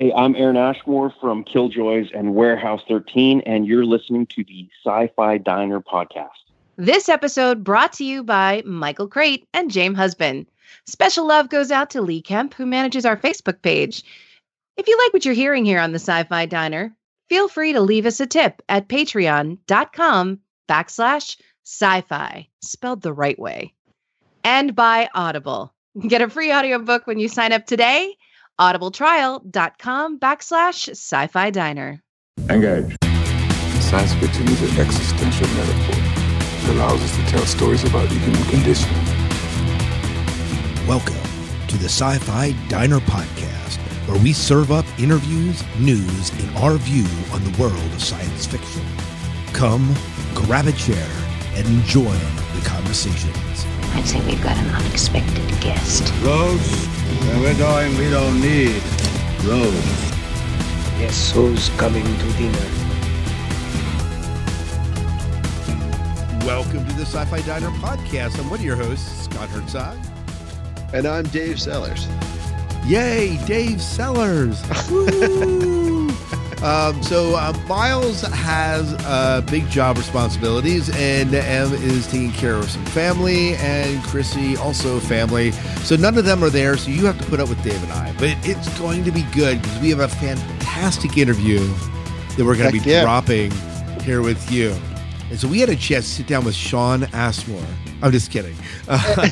Hey, I'm Aaron Ashmore from Killjoys and Warehouse 13, and you're listening to the Sci Fi Diner podcast. This episode brought to you by Michael Crate and James Husband. Special love goes out to Lee Kemp, who manages our Facebook page. If you like what you're hearing here on the Sci Fi Diner, feel free to leave us a tip at patreon.com backslash sci-fi, spelled the right way. And by Audible. Get a free audiobook when you sign up today audibletrial.com backslash sci-fi diner. Engage. Science fiction is an existential metaphor that allows us to tell stories about the human condition. Welcome to the Sci-Fi Diner Podcast, where we serve up interviews, news, and our view on the world of science fiction. Come, grab a chair, and enjoy the conversations. I'd say we've got an unexpected guest. Rose, where we're going, we don't need Rose. Yes, who's coming to dinner? Welcome to the Sci-Fi Diner Podcast. I'm one of your hosts, Scott Herzog. And I'm Dave Sellers. Yay, Dave Sellers. Um, so uh, Miles has uh, big job responsibilities, and Em is taking care of some family, and Chrissy also family. So none of them are there, so you have to put up with Dave and I. But it's going to be good because we have a fantastic interview that we're going to be yeah. dropping here with you. And so we had a chance to sit down with Shawn Ashmore. I'm just kidding. Uh,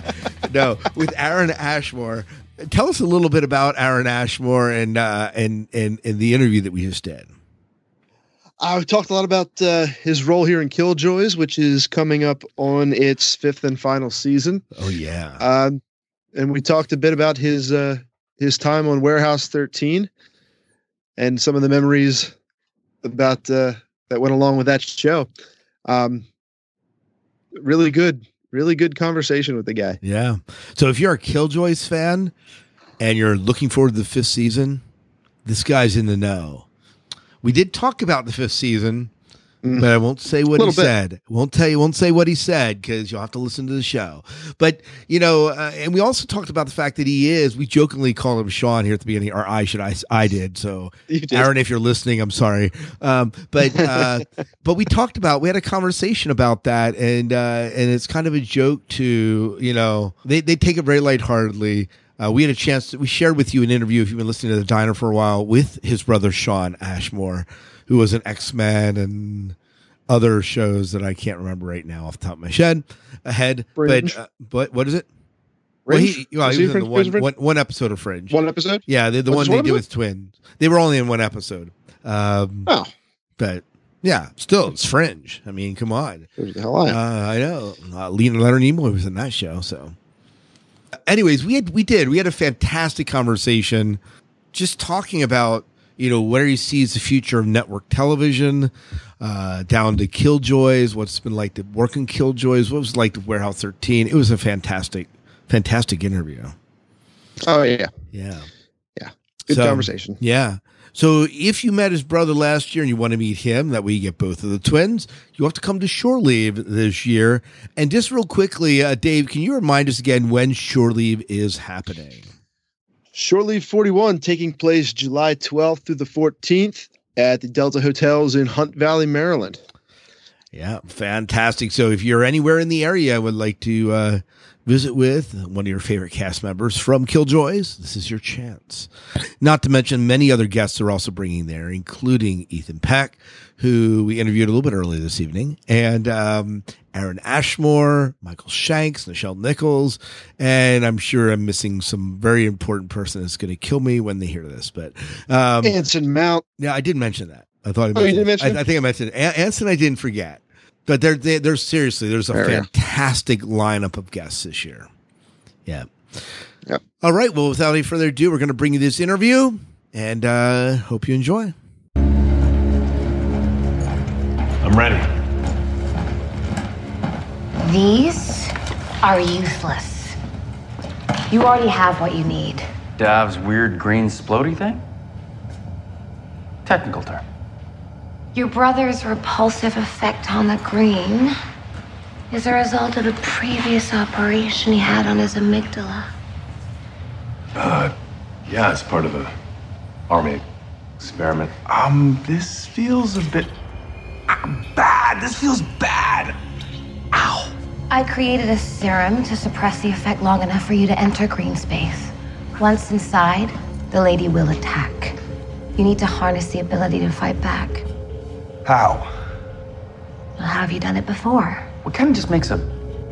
no, with Aaron Ashmore. Tell us a little bit about Aaron Ashmore and uh, and and and the interview that we just did. I've talked a lot about uh, his role here in Killjoys, which is coming up on its fifth and final season. Oh yeah, Um, and we talked a bit about his uh, his time on Warehouse 13 and some of the memories about uh, that went along with that show. Um, really good, really good conversation with the guy. yeah. So if you're a Killjoys fan and you're looking forward to the fifth season, this guy's in the know. We did talk about the fifth season. But I won't say what he bit. said. Won't tell you. Won't say what he said because you'll have to listen to the show. But you know, uh, and we also talked about the fact that he is. We jokingly call him Shawn here at the beginning, or I should I I did. So did. Aaron, if you're listening, I'm sorry. Um, but uh, but we talked about we had a conversation about that, and uh, and it's kind of a joke to you know they they take it very lightheartedly. Uh, we had a chance. To, we shared with you an interview if you've been listening to the Diner for a while with his brother Shawn Ashmore, who was an X Men and other shows that I can't remember right now off the top of my head. Ahead, Fringe. but uh, but what is it? Well, he, well, Was he was in the Fringe? one, Fringe? one, one episode of Fringe. One episode? Yeah, the, the one they did with twins. They were only in one episode. Um, Oh, but yeah, still it's Fringe. I mean, come on. where's the hell I Uh. I know. Uh, Leonard Leonard Nimoy was in that show. So, anyways, we had we did we had a fantastic conversation, just talking about you know where he sees the future of network television, uh, down to Killjoys, what's been like to work in Killjoys, what was it like to Warehouse Thirteen. It was a fantastic, fantastic interview. oh yeah, yeah, Yeah. good So, conversation. Yeah. So if you met his brother last year and you want to meet him, that way you get both of the twins, you have to come to Shore Leave this year. And just real quickly, uh, Dave, can you remind us again when Shore Leave is happening? Shore Leave 41 taking place July 12th through the 14th at the Delta Hotels in Hunt Valley, Maryland. Yeah, fantastic. So if you're anywhere in the area I would like to uh, visit with one of your favorite cast members from Killjoys, this is your chance. Not to mention many other guests are also bringing there, including Ethan Peck, who we interviewed a little bit earlier this evening, and um, Aaron Ashmore, Michael Shanks, Nichelle Nichols, and I'm sure I'm missing some very important person that's going to kill me when they hear this. But um, Anson Mount. yeah, I did mention that. I thought I Oh, you mentioned did it. mention I. I think I mentioned it. Anson, I didn't forget. But there, there- there's seriously, there's a There we go. fantastic lineup of guests this year. Yeah. Yep. All right. Well, without any further ado, we're going to bring you this interview, and uh, hope you enjoy. I'm ready. These are useless. You already have what you need. Dav's weird green splody thing? Technical term. Your brother's repulsive effect on the green is a result of a previous operation he had on his amygdala. Uh, yeah, it's part of a Army experiment. Um, this feels a bit ah, bad. This feels bad. Ow. I created a serum to suppress the effect long enough for you to enter green space. Once inside, the lady will attack. You need to harness the ability to fight back. How? Well, how have you done it before? What kind of just makes a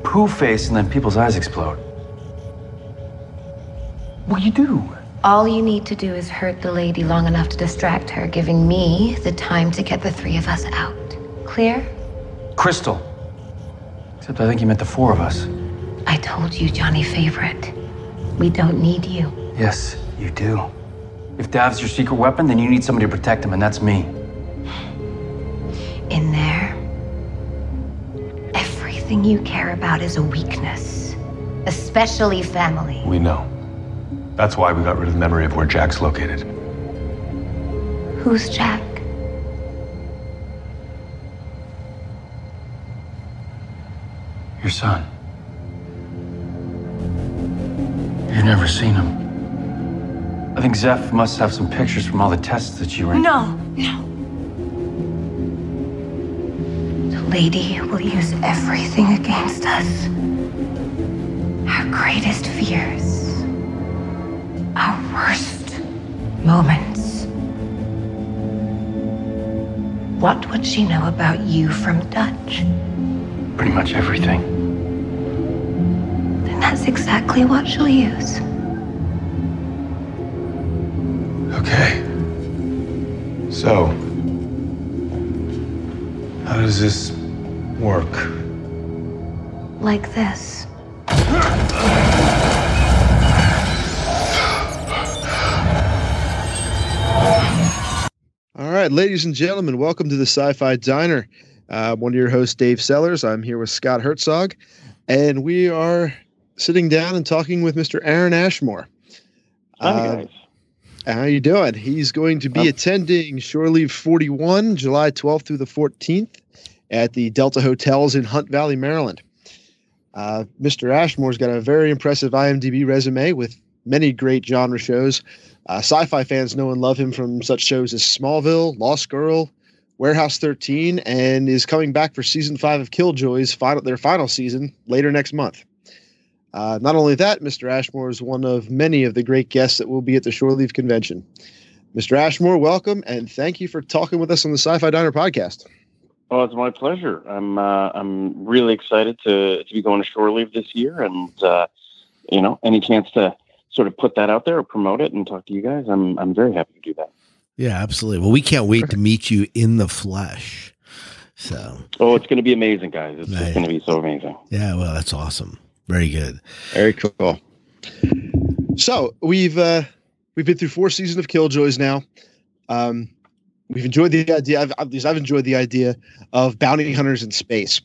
poo face and then people's eyes explode? What do you do? All you need to do is hurt the lady long enough to distract her, giving me the time to get the three of us out. Clear? Crystal. Except I think you meant the four of us. I told you, Johnny Favorite. We don't need you. Yes, you do. If Dav's your secret weapon, then you need somebody to protect him, and that's me. In there, everything you care about is a weakness, especially family. We know. That's why we got rid of the memory of where Jack's located. Who's Jack? Your son. You've never seen him. I think Zeph must have some pictures from all the tests that you were in. No, no. Lady will use everything against us. Our greatest fears. Our worst moments. What would she know about you from Dutch? Pretty much everything. Then that's exactly what she'll use. Okay. So, how does this work? Like this. All right, ladies and gentlemen, welcome to the Sci Fi Diner. Uh, one of your hosts, Dave Sellers. I'm here with Scott Herzog, and we are sitting down and talking with Mr. Aaron Ashmore. Hi, Uh, guys. How you doing? He's going to be Um, attending Shore Leave 41, July 12th through the 14th at the Delta Hotels in Hunt Valley, Maryland. Uh, Mr. Ashmore's got a very impressive IMDb resume with many great genre shows. Uh, sci-fi fans know and love him from such shows as Smallville, Lost Girl, Warehouse 13, and is coming back for season five of Killjoys, final, their final season, later next month. Uh, not only that, Mr. Ashmore is one of many of the great guests that will be at the Shore Leave Convention. Mr. Ashmore, welcome, and thank you for talking with us on the Sci-Fi Diner podcast. Oh, it's my pleasure. I'm uh, I'm really excited to to be going to shore leave this year, and uh, you know, any chance to sort of put that out there or promote it and talk to you guys, I'm I'm very happy to do that. Yeah, absolutely. Well, we can't wait to meet you in the flesh. So, Oh, it's going to be amazing, guys. It's Nice. just going to be so amazing. yeah, well, that's awesome. Very good. Very cool. So we've uh, we've been through four seasons of Killjoys now. Um, we've enjoyed the idea. I've, at least I've enjoyed the idea of bounty hunters in space.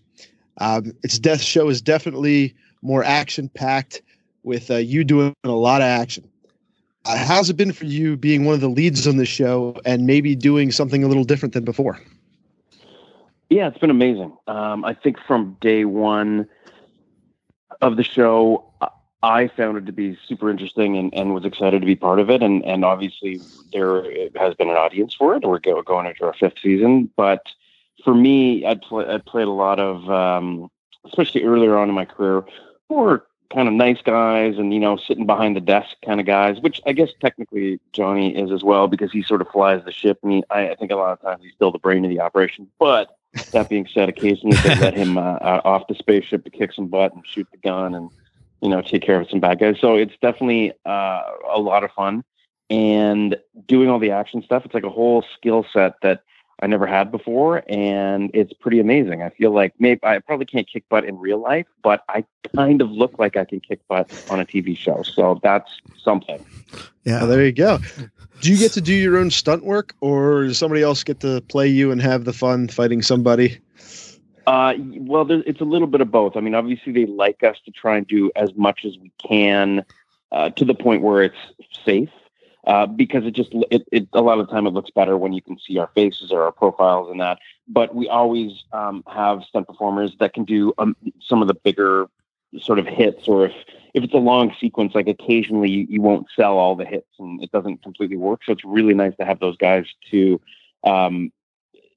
Um, its death show is definitely more action packed, with uh, you doing a lot of action. Uh, how's it been for you being one of the leads on the show and maybe doing something a little different than before? Yeah, it's been amazing. Um, I think from day one of the show, I- I found it to be super interesting and, and was excited to be part of it. And and obviously there has been an audience for it. We're go, going into our fifth season, but for me, I'd pl- I played a lot of, um, especially earlier on in my career, more kind of nice guys and you know sitting behind the desk kind of guys, which I guess technically Johnny is as well because he sort of flies the ship. and he, I, I think a lot of times he's still the brain of the operation, but that being said, occasionally they let him uh, off the spaceship to kick some butt and shoot the gun and you know take care of some bad guys. So it's definitely uh, a lot of fun and doing all the action stuff. It's like a whole skill set that I never had before, and it's pretty amazing. I feel like maybe I probably can't kick butt in real life, but I kind of look like I can kick butt on a TV show. So that's something. Yeah. Well, there you go. Do you get to do your own stunt work, or does somebody else get to play you and have the fun fighting somebody? Uh, well, it's a little bit of both. I mean, obviously, they like us to try and do as much as we can uh, to the point where it's safe. Uh, because it just it, it a lot of the time it looks better when you can see our faces or our profiles and that. But we always um, have stunt performers that can do um, some of the bigger sort of hits or if if it's a long sequence, like occasionally you, you won't sell all the hits and it doesn't completely work. So it's really nice to have those guys to, um,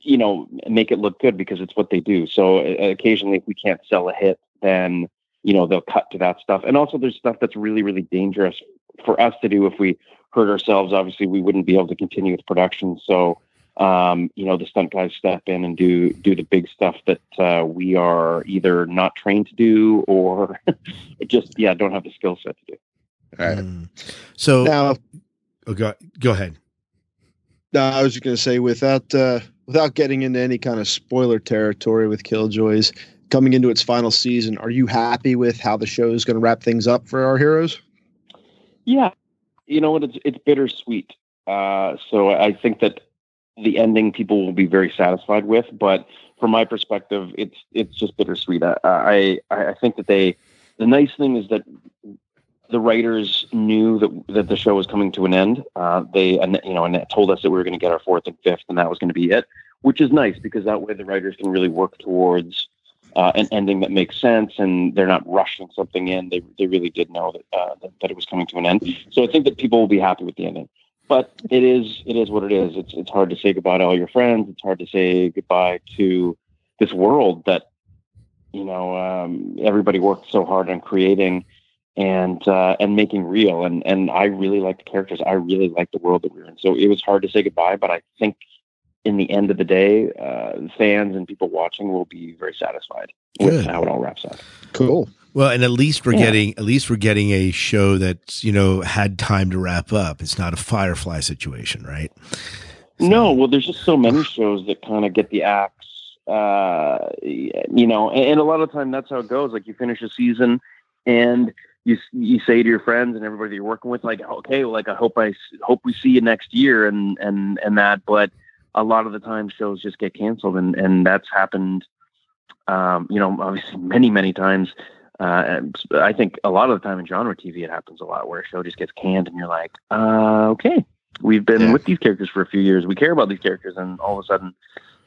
you know, make it look good because it's what they do. So uh, occasionally, if we can't sell a hit, then you know they'll cut to that stuff. And also, there's stuff that's really, really dangerous for us to do if we hurt ourselves. Obviously, we wouldn't be able to continue with production. So um, you know, the stunt guys step in and do do the big stuff that uh, we are either not trained to do or just yeah don't have the skill set to do. All right. Mm. So Now, oh, go go ahead. No, I was just going to say without uh, without getting into any kind of spoiler territory with Killjoys coming into its final season, are you happy with how the show is going to wrap things up for our heroes? Yeah, you know what? It's it's bittersweet. Uh, so I think that the ending people will be very satisfied with, but from my perspective, it's it's just bittersweet. I I, I think that they the nice thing is that the writers knew that that the show was coming to an end. Uh, they you know and told us that we were going to get our fourth and fifth, and that was going to be it, which is nice because that way the writers can really work towards uh, an ending that makes sense, and they're not rushing something in. They they really did know that, uh, that that it was coming to an end. So I think that people will be happy with the ending. But it is it is what it is. It's it's hard to say goodbye to all your friends. It's hard to say goodbye to this world that you know um, everybody worked so hard on creating and uh, and making real. And and I really like the characters. I really like the world that we're in. So it was hard to say goodbye, but I think in the end of the day, uh, fans and people watching will be very satisfied with how it all wraps up. Cool. Well, and at least we're Yeah. getting at least we're getting a show that's you know had time to wrap up. It's not a Firefly situation, right? No, well, there's just so many shows that kind of get the axe, uh, you know, and, and a lot of time that's how it goes. Like you finish a season, and you you say to your friends and everybody that you're working with, like, okay, well, like I hope I hope we see you next year, and and and that. But a lot of the time, shows just get canceled, and and that's happened. Um, you know, obviously many many times. Uh, I think a lot of the time in genre TV, it happens a lot where a show just gets canned, and you're like, uh, okay, we've been Yeah. with these characters for a few years. We care about these characters, and all of a sudden,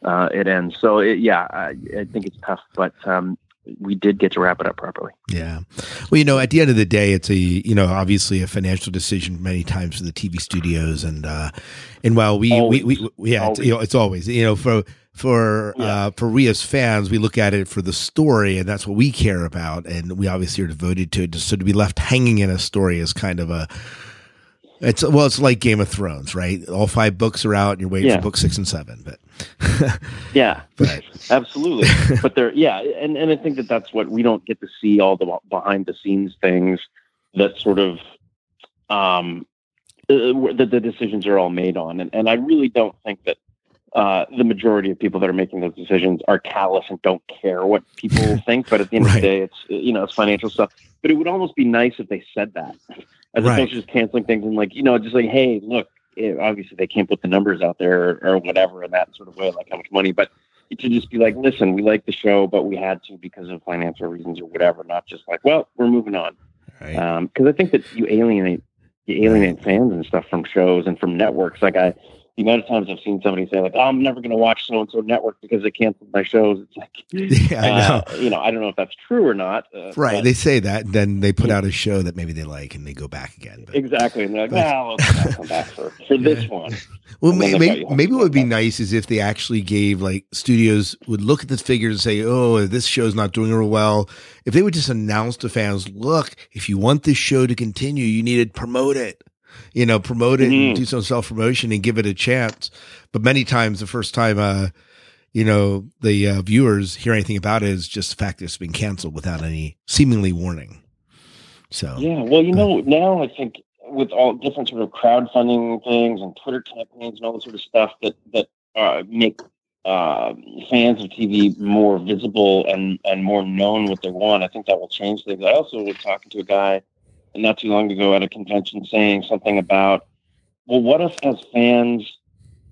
uh, it ends. So it, yeah, I, I think it's tough, but um, we did get to wrap it up properly. Yeah. Well, you know, at the end of the day, it's a you know obviously a financial decision many times for the TV studios, and uh, and while we we, we, we yeah, it's, you know, it's always you know for for uh, for we as fans, we look at it for the story, and that's what we care about, and we obviously are devoted to it. So to be left hanging in a story is kind of a it's well, it's like Game of Thrones, right? All five books are out, and you're waiting Yeah. for book six and seven, but Yeah, but absolutely. but there, yeah, and and I think that that's what we don't get to see all the behind the scenes things that sort of um uh, that the decisions are all made on, and and I really don't think that. Uh, the majority of people that are making those decisions are callous and don't care what people think. But at the end of the day, it's you know it's financial stuff. But it would almost be nice if they said that, as Right. opposed to just canceling things and like you know just like hey look, eh, obviously they can't put the numbers out there or, or whatever in that sort of way, like how much money, but to just be like, listen, we like the show, but we had to because of financial reasons or whatever, not just like, well, we're moving on. right. Because I think that you alienate you alienate fans and stuff from shows and from networks. Like I, the amount of times I've seen somebody say like, oh, I'm never going to watch so and so network because they canceled my shows. It's like, yeah, I know. uh, you know, I don't know if that's true or not. Uh, Right, but- they say that, and then they put out a show that maybe they like, and they go back again. But, exactly, and they're like, well, I'll come back for for this one. well, may, maybe, maybe what would be nice is if they actually gave like studios would look at the figures and say, "Oh, this show's not doing real well." If they would just announce to fans, "Look, if you want this show to continue, you need to promote it." You know, promote it Mhm. and do some self promotion and give it a chance. But many times, the first time, uh, you know, the uh, viewers hear anything about it is just the fact that it's been canceled without any seemingly warning. So Yeah, well, you know, now I think with all different sort of crowdfunding things and Twitter campaigns and all this sort of stuff that that uh, make uh, fans of TV more visible and and more known what they want, I think that will change things. I also was talking to a guy not too long ago at a convention saying something about, well, what if as fans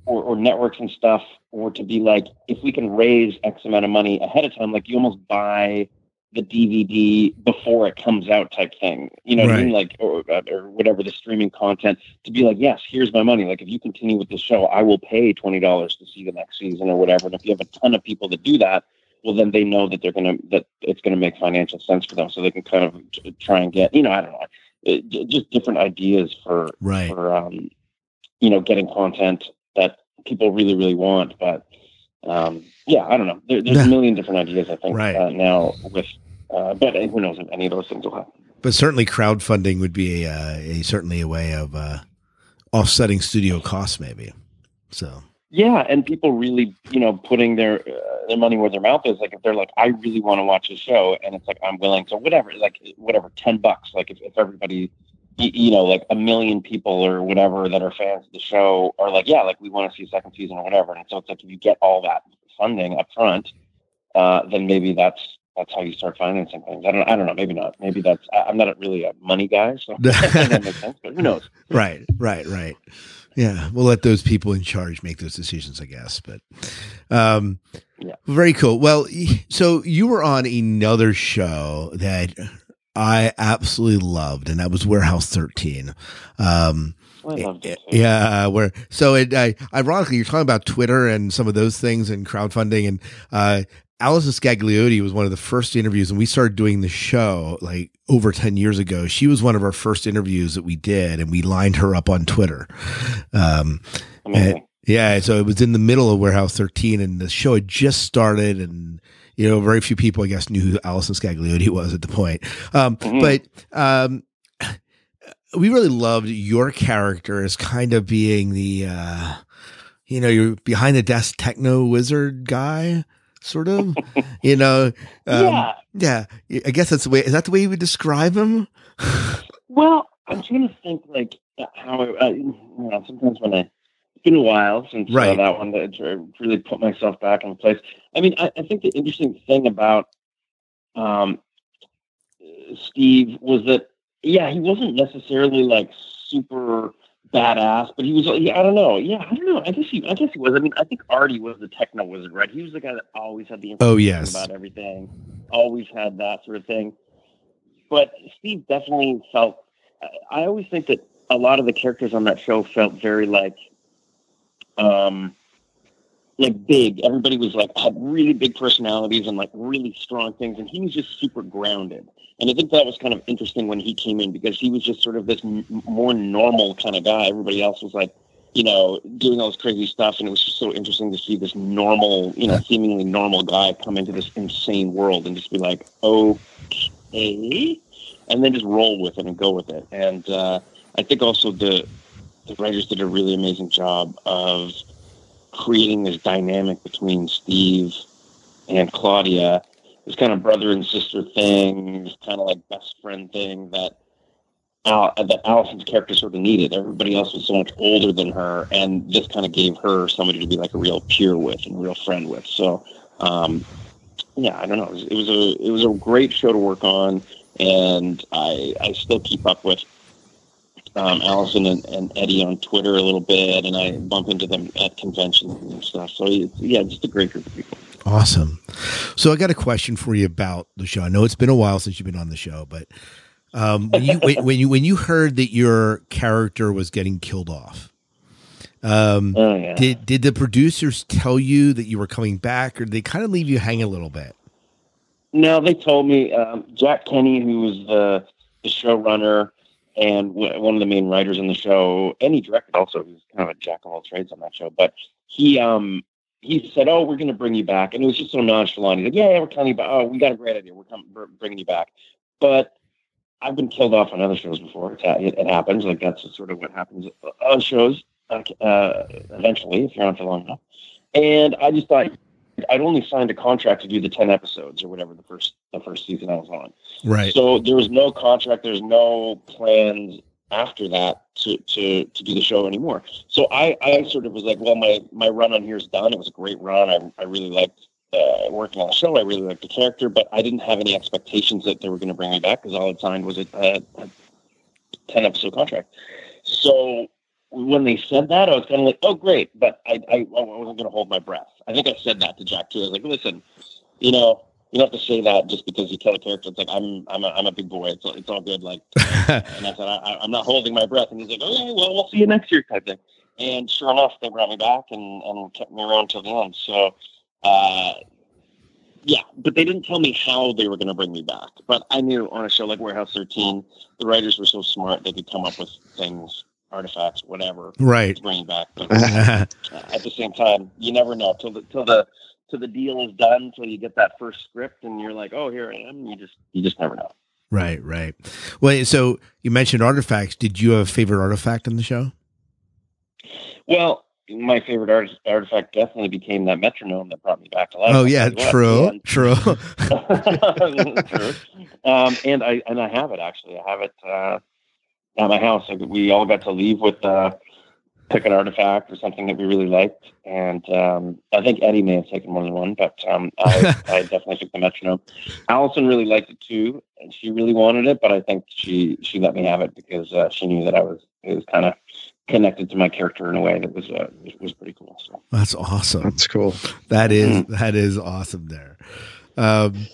or, or networks and stuff were to be like, if we can raise X amount of money ahead of time, like you almost buy the DVD before it comes out type thing. You know what I mean? Like, or, or whatever the streaming content to be like, yes, here's my money. Like, if you continue with the show, I will pay $20 to see the next season or whatever. And if you have a ton of people that do that, well, then they know that they're gonna that it's gonna make financial sense for them, so they can kind of t- try and get, you know, I don't know, it, just different ideas for Right. for um, you know, getting content that people really really want, but. Um, yeah, I don't know. There, there's Yeah. a million different ideas. I think Right. uh, now with, uh, but who knows if any of those things will happen. But certainly, crowdfunding would be a, uh, a certainly a way of uh, offsetting studio costs, maybe. So Yeah, and people really, you know, putting their uh, their money where their mouth is. Like if they're like, I really want to watch a show, and it's like I'm willing to whatever, like whatever, ten bucks. Like if, if everybody, you know, like a million people or whatever that are fans of the show are like, yeah, like we want to see a second season or whatever. And so it's like if you get all that funding up front, uh, then maybe that's that's how you start financing things. I don't, I don't know. Maybe not. Maybe that's. I, I'm not really a money guy, so that makes sense. But who knows? right, right, right. Yeah, we'll let those people in charge make those decisions, I guess. But um, Yeah. very cool. Well, so you were on another show that I absolutely loved, and that was Warehouse 13. Um, I loved it. yeah, where so it I, ironically you're talking about Twitter and some of those things and crowdfunding and uh Allison Scagliotti was one of the first interviews and we started doing the show like over 10 years ago. She was one of our first interviews that we did and we lined her up on Twitter. Um and- yeah, so it was in the middle of Warehouse 13 and the show had just started and you know, very few people I guess knew who Allison Scagliotti was at the point. Um Mhm. but um we really loved your character as kind of being the uh you know you're behind the desk techno wizard guy sort of you know um, yeah. yeah i guess that's the way is that the way you would describe him Well, I'm trying to think like uh, how uh, you know sometimes when I it's been a while since Right. uh, that one to really put myself back in place. I mean, I, I think the interesting thing about um, Steve was that yeah, he wasn't necessarily like super badass, but he was. Yeah, I don't know. Yeah, I don't know. I guess he. I guess he was. I mean, I think Artie was the techno wizard, right? He was the guy that always had the Oh, yes. about everything, always had that sort of thing. But Steve definitely felt. I always think that a lot of the characters on that show felt very like, um, like big. Everybody was like had really big personalities and like really strong things, and he was just super grounded. And I think that was kind of interesting when he came in because he was just sort of this m- more normal kind of guy. Everybody else was like, you know, doing all this crazy stuff, and it was just so interesting to see this normal, you know, seemingly normal guy come into this insane world and just be like, okay, and then just roll with it and go with it. And uh, I think also the the writers did a really amazing job of creating this dynamic between Steve and Claudia, this kind of brother and sister thing, this kind of like best friend thing that Al, that Allison's character sort of needed. Everybody else was so much older than her, and this kind of gave her somebody to be like a real peer with and a real friend with. So, um, yeah, I don't know. It was, it was a it was a great show to work on, and I I still keep up with um, Allison and, and Eddie on Twitter a little bit, and I bump into them at conventions and stuff. So it's, yeah, just a great group of people. awesome so i got a question for you about the show i know it's been a while since you've been on the show but um, when you when, when you when you heard that your character was getting killed off um, Oh yeah. did did the producers tell you that you were coming back or did they kind of leave you hanging a little bit No, they told me um, Jack Kenny, who was the the showrunner and one of the main writers on the show, and he directed also. He was kind of a jack of all trades on that show. But he um he said, "Oh, we're going to bring you back," and it was just so nonchalant. He's like, "Yeah, yeah, we're telling you about. Oh, we got a great idea. We're coming, br- bringing you back." But I've been killed off on other shows before. It, it, it happens. Like that's sort of what happens on shows. Uh, eventually, if you're on for long enough. And I just thought I'd only signed a contract to do the ten episodes or whatever the first the first season I was on. right So there was no contract. There's no plans after that to, to, to do the show anymore. So I, I sort of was like, well, my, my run on here is done. It was a great run. I, I really liked uh, working on the show. I really liked the character, but I didn't have any expectations that they were going to bring me back because all I'd signed was a, a, a 10 episode contract. So when they said that, I was kind of like, oh, great. But I, I, I wasn't going to hold my breath. I think I said that to Jack too. I was like, listen, you know, you don't have to say that just because you kill a character. It's like I'm I'm a, I'm a big boy. It's all, it's all good. Like, and I said I, I'm not holding my breath. And he's like, okay, well, we'll see you next year, type thing. And sure enough, they brought me back and, and kept me around till the end. So, uh, yeah, but they didn't tell me how they were going to bring me back. But I knew on a show like Warehouse 13, the writers were so smart they could come up with things, artifacts, whatever, Right. bring back. But uh, at the same time, you never know till the till the till the deal is done, till you get that first script, and you're like, oh, here I am. You just you just never know. Right, right. Well, so you mentioned artifacts. Did you have a favorite artifact in the show? Well, my favorite art, artifact definitely became that metronome that brought me back to life. Oh yeah, Well, true, and- true. True. Um, and I and I have it actually. I have it uh, at my house. Like, We all got to leave with uh, pick an artifact or something that we really liked. And um, I think Eddie may have taken more than one, but um, I, I definitely took the metronome. Allison really liked it too, and she really wanted it. But I think she she let me have it because uh, she knew that I was it was kind of connected to my character in a way that was uh, was, was pretty cool. So. That's awesome. That's cool. That is that is awesome. There. Um,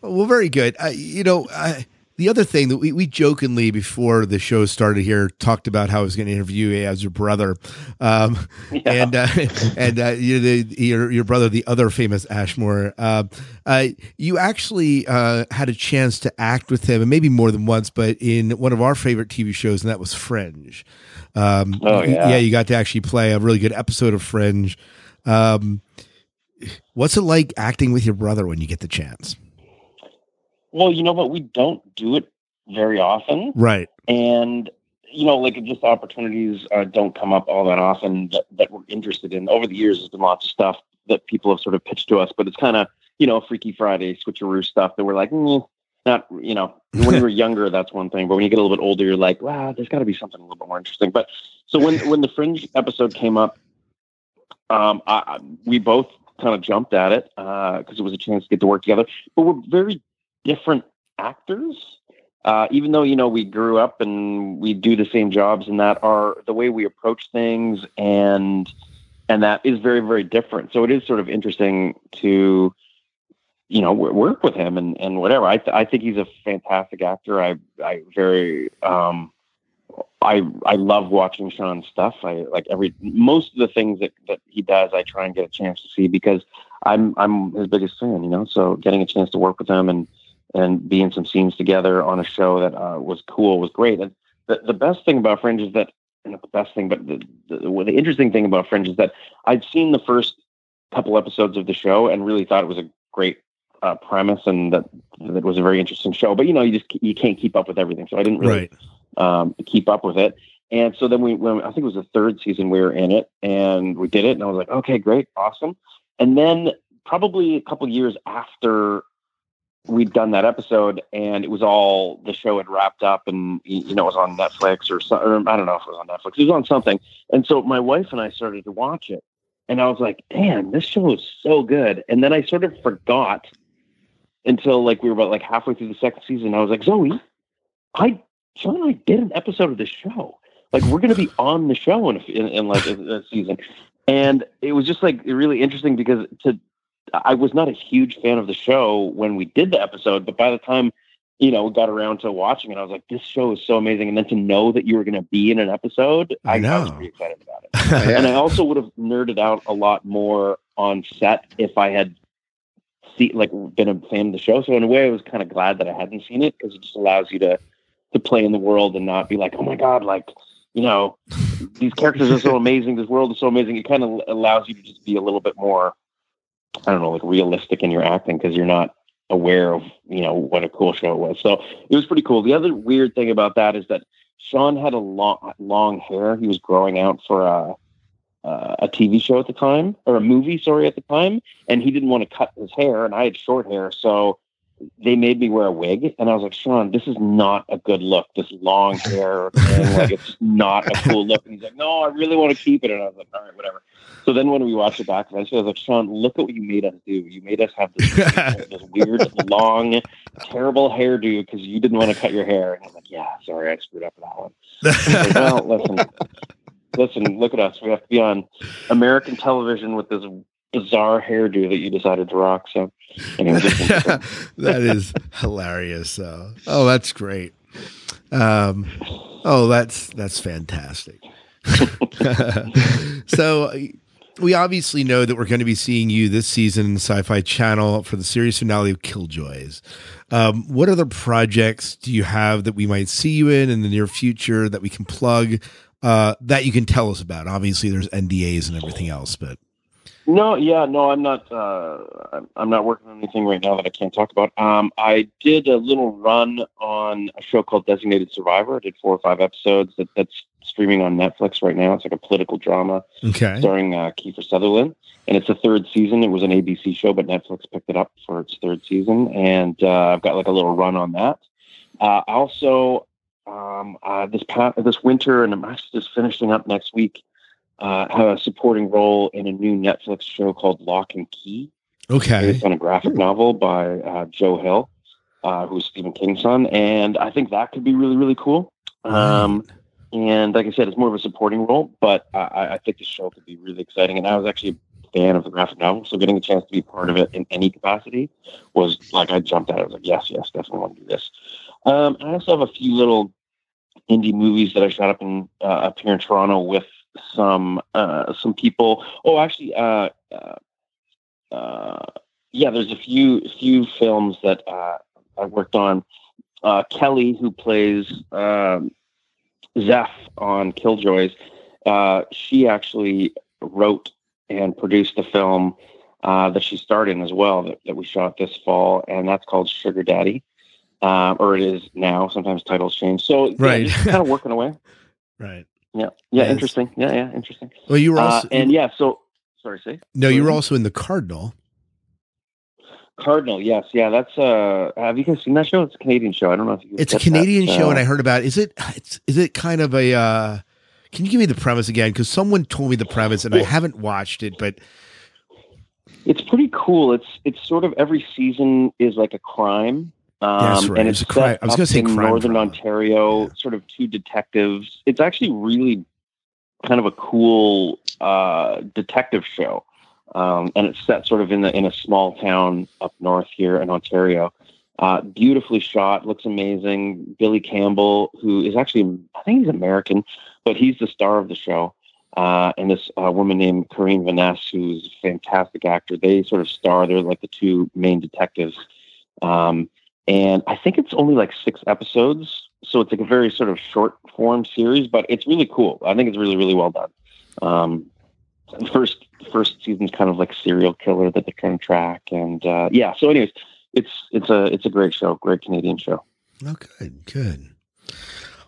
well, very good. Uh, you know, I, the other thing that we, we jokingly before the show started here talked about how I was going to interview you as your brother, um, and uh, and uh, you the, your your brother, the other famous Ashmore. Uh, uh, you actually uh, had a chance to act with him, and maybe more than once, but in one of our favorite TV shows, and that was Fringe. Um, Oh, yeah. yeah, you got to actually play a really good episode of Fringe. Um, what's it like acting with your brother when you get the chance? Well, you know what? We don't do it very often. Right. and you know like just opportunities uh, don't come up all that often that, that we're interested in over the years there's been lots of stuff that people have sort of pitched to us but it's kind of you know freaky friday switcheroo stuff that we're like mm, not you know when you were younger that's one thing but when you get a little bit older you're like wow there's got to be something a little bit more interesting but so when when the fringe episode came up um I, we both kind of jumped at it because it was a chance to get to work together but we're very different actors uh, even though you know we grew up and we do the same jobs and that are the way we approach things and and that is very very different so it is sort of interesting to you know wo- work with him and and whatever i th- i think he's a fantastic actor i i very um I I love watching Shawn's stuff. I like every most of the things that, that he does. I try and get a chance to see because I'm I'm his biggest fan. You know, so getting a chance to work with him and and be in some scenes together on a show that uh, was cool was great. And the the best thing about Fringe is that not the best thing, but the, the the interesting thing about Fringe is that I'd seen the first couple episodes of the show and really thought it was a great uh, premise and that that it was a very interesting show. But you know, you just you can't keep up with everything, so I didn't really Right. um, keep up with it. And so then we, when I think it was the third season, we were in it and we did it, and I was like, okay, great, awesome. And then probably a couple years after we'd done that episode, and it was all the show had wrapped up, and you know it was on Netflix or, so, or I don't know if it was on Netflix, it was on something. And so my wife and I started to watch it, and I was like, damn, this show is so good. And then I sort of forgot until like we were about like halfway through the second season. I was like, Zoe, I Shawn and I did an episode of this show. Like we're going to be on the show in, in, in like a, a season, and it was just like really interesting because to I was not a huge fan of the show when we did the episode, but by the time you know got around to watching it, I was like, this show is so amazing. And then to know that you were going to be in an episode, I, I was pretty excited about it. And I also would have nerded out a lot more on set if I had see like been a fan of the show. So in a way, I was kind of glad that I hadn't seen it because it just allows you to to play in the world and not be like, oh my god, like you know, these characters are so amazing, this world is so amazing. It kind of allows you to just be a little bit more, I don't know, like realistic in your acting because you're not aware of you know what a cool show it was. So it was pretty cool. The other weird thing about that is that Shawn had a long long hair. He was growing out for a uh, a TV show at the time or a movie, sorry, at the time, and he didn't want to cut his hair, and I had short hair, so they made me wear a wig, and I was like, Shawn, this is not a good look. This long hair, thing, like it's not a cool look. And he's like, No, I really want to keep it, and I was like, All right, whatever. So then when we watched it back eventually, I was like, Shawn, look at what you made us do. You made us have this, this weird, long, terrible hairdo because you didn't want to cut your hair. And I'm like, Yeah, sorry, I screwed up with that one. Like, well, listen, listen, look at us. We have to be on American television with this bizarre hairdo that you decided to rock. So, anyway, that is hilarious. So, oh, that's great. Um, oh, that's that's fantastic. so, we obviously know that we're going to be seeing you this season in the Sci-Fi Channel for the series finale of Killjoys. Um, what other projects do you have that we might see you in in the near future that we can plug uh, that you can tell us about? Obviously, there's NDAs and everything else, but No, yeah, no, I'm not. Uh, I'm- I'm not working on anything right now that I can't talk about. Um, I did a little run on a show called Designated Survivor. I did four or five episodes. That, that's streaming on Netflix right now. It's like a political drama okay, starring uh, Kiefer Sutherland, and it's the third season. It was an ABC show, but Netflix picked it up for its third season, and uh, I've got like a little run on that. Uh, also, um, uh, this pa- this winter, and I'm actually just finishing up next week. Uh, have a supporting role in a new Netflix show called Locke and Key, okay, based on a graphic novel by uh, Joe Hill, uh, who's Stephen King's son, and I think that could be really really cool. Um, and like I said, it's more of a supporting role, but I, I think the show could be really exciting. And I was actually a fan of the graphic novel, so getting a chance to be part of it in any capacity was like I jumped at it. I was like, yes, yes, definitely want to do this. Um, I also have a few little indie movies that I shot up in uh, up here in Toronto with some uh, some people. Oh, actually, uh, uh, uh, yeah, there's a few few films that uh, I worked on. Uh, Kelly, who plays um, Zeph on Killjoys, uh, she actually wrote and produced the film uh, that she starred in as well that, that we shot this fall, and that's called Sugar Daddy, or it is now. Sometimes titles change. So Right. just kind of working away. right. Yeah, yeah, Yes. interesting. Yeah, yeah, interesting. Well, you were Uh, also and yeah, so sorry, say no, you were also in the Cardinal. Cardinal. Yes, yeah, that's uh. Have you guys seen that show? It's a Canadian show. I don't know if you. It's a get that. Canadian show, and Uh, I heard about. Is it? It's, is it kind of a? uh Can you give me the premise again? Because someone told me the premise, and I haven't watched it, but It's pretty cool. It's it's sort of every season is like a crime. Um, That's right. And It's it's crime- I was gonna say in crime northern drama. Ontario. Sort of two detectives. It's actually really kind of a cool uh, detective show, um, and it's set sort of in the in a small town up north here in Ontario. Uh, beautifully shot, looks amazing. Billy Campbell, who is actually I think he's American, but he's the star of the show. Uh, and this uh, woman named Karine Vanasse, who's a fantastic actor. They sort of star. They're like the two main detectives. Um, and I think it's only like six episodes, so it's like a very sort of short form series, but it's really cool. I think it's really really well done. Um, first first season's kind of like serial killer that they're trying to track, and uh, yeah. So, anyways, it's it's a it's a great show, great Canadian show. oh, good, good.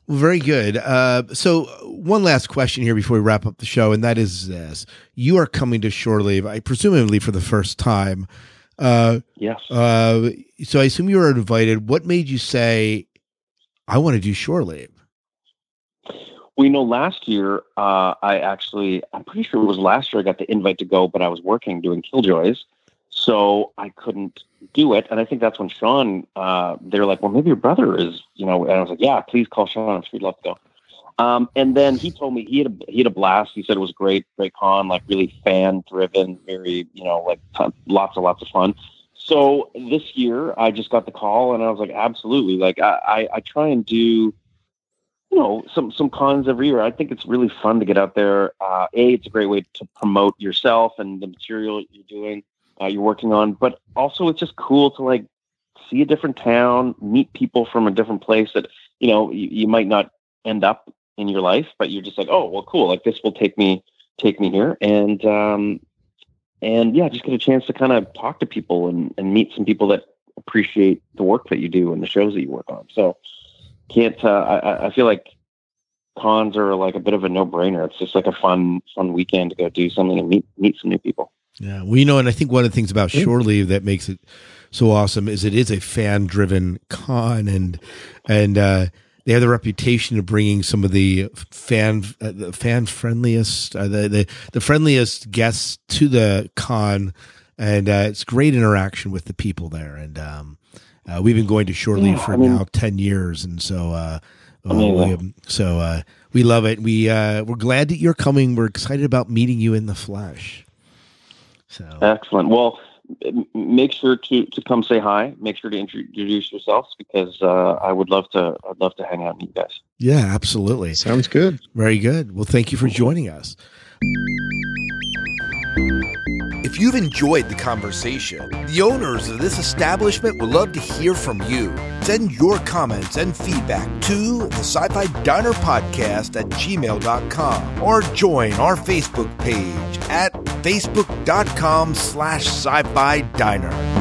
Well, very good. Uh, so, one last question here before we wrap up the show, and that is this: You are coming to Shore Leave, I presumably for the first time. Uh, Yes. uh, so, I assume you were invited. What made you say, "I want to do Shore Leave"? Well, you know, last year, uh, I actually, I'm pretty sure it was last year I got the invite to go, but I was working doing Killjoys. So I couldn't do it. And I think that's when Shawn, uh, they were like, well, maybe your brother is, you know, and I was like, yeah, please call Shawn. He'd love to go. Um, and then he told me he had a, he had a blast. He said it was great, great con, like really fan driven, very, you know, like ton, lots and lots of fun. So this year I just got the call and I was like, absolutely. Like I, I, I try and do, you know some some cons every year. I think it's really fun to get out there. Uh, a, it's a great way to promote yourself and the material you're doing, uh, you're working on. But also, it's just cool to like see a different town, meet people from a different place that you know you, you might not end up in your life, but you're just like, oh, well, cool. Like this will take me take me here, and um, and yeah, just get a chance to kind of talk to people and and meet some people that appreciate the work that you do and the shows that you work on. So can't uh, I, I feel like cons are like a bit of a no brainer. It's just like a fun fun weekend to go do something and meet meet some new people. Yeah, well, you know, and I think one of the things about Shore Leave that makes it so awesome is it is a fan driven con, and and uh, they have the reputation of bringing some of the fan uh, the fan friendliest uh, the, the the friendliest guests to the con, and uh, it's great interaction with the people there. And um, uh, we've been going to Shore Leave Yeah, for I mean- now ten years, and so. Uh, uh, we- so uh, we love it. We uh, we're glad that you're coming. We're excited about meeting you in the flesh. So Excellent. Well, make sure to to come say hi. Make sure to introduce yourselves because uh, I would love to. I'd love to hang out with you guys. Yeah, absolutely. Sounds good. Very good. Well, thank you for joining us. You've enjoyed the conversation, the owners of this establishment would love to hear from you. Send your comments and feedback to the Sci Fi Diner Podcast at gmail.com or join our Facebook page at facebook.com slash sci fi diner.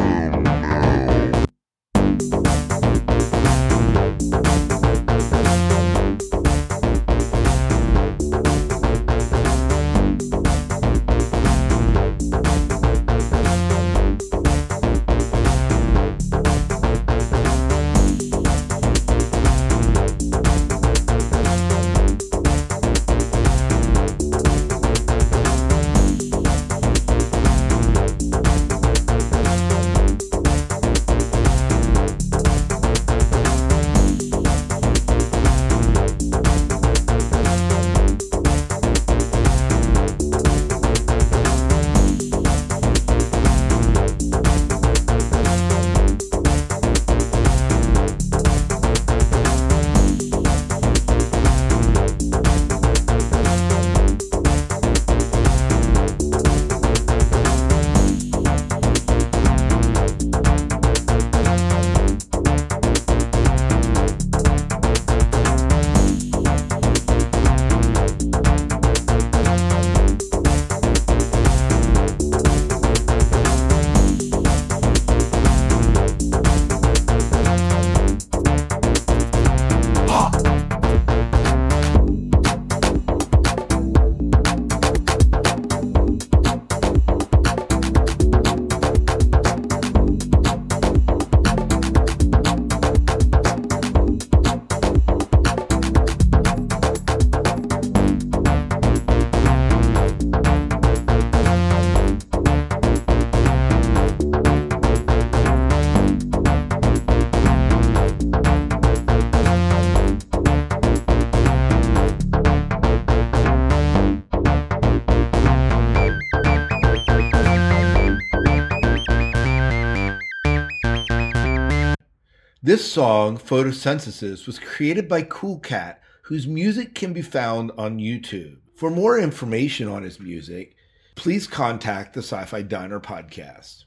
This song, Photosynthesis, was created by Cool Cat, whose music can be found on YouTube. For more information on his music, please contact the Sci Fi Diner podcast.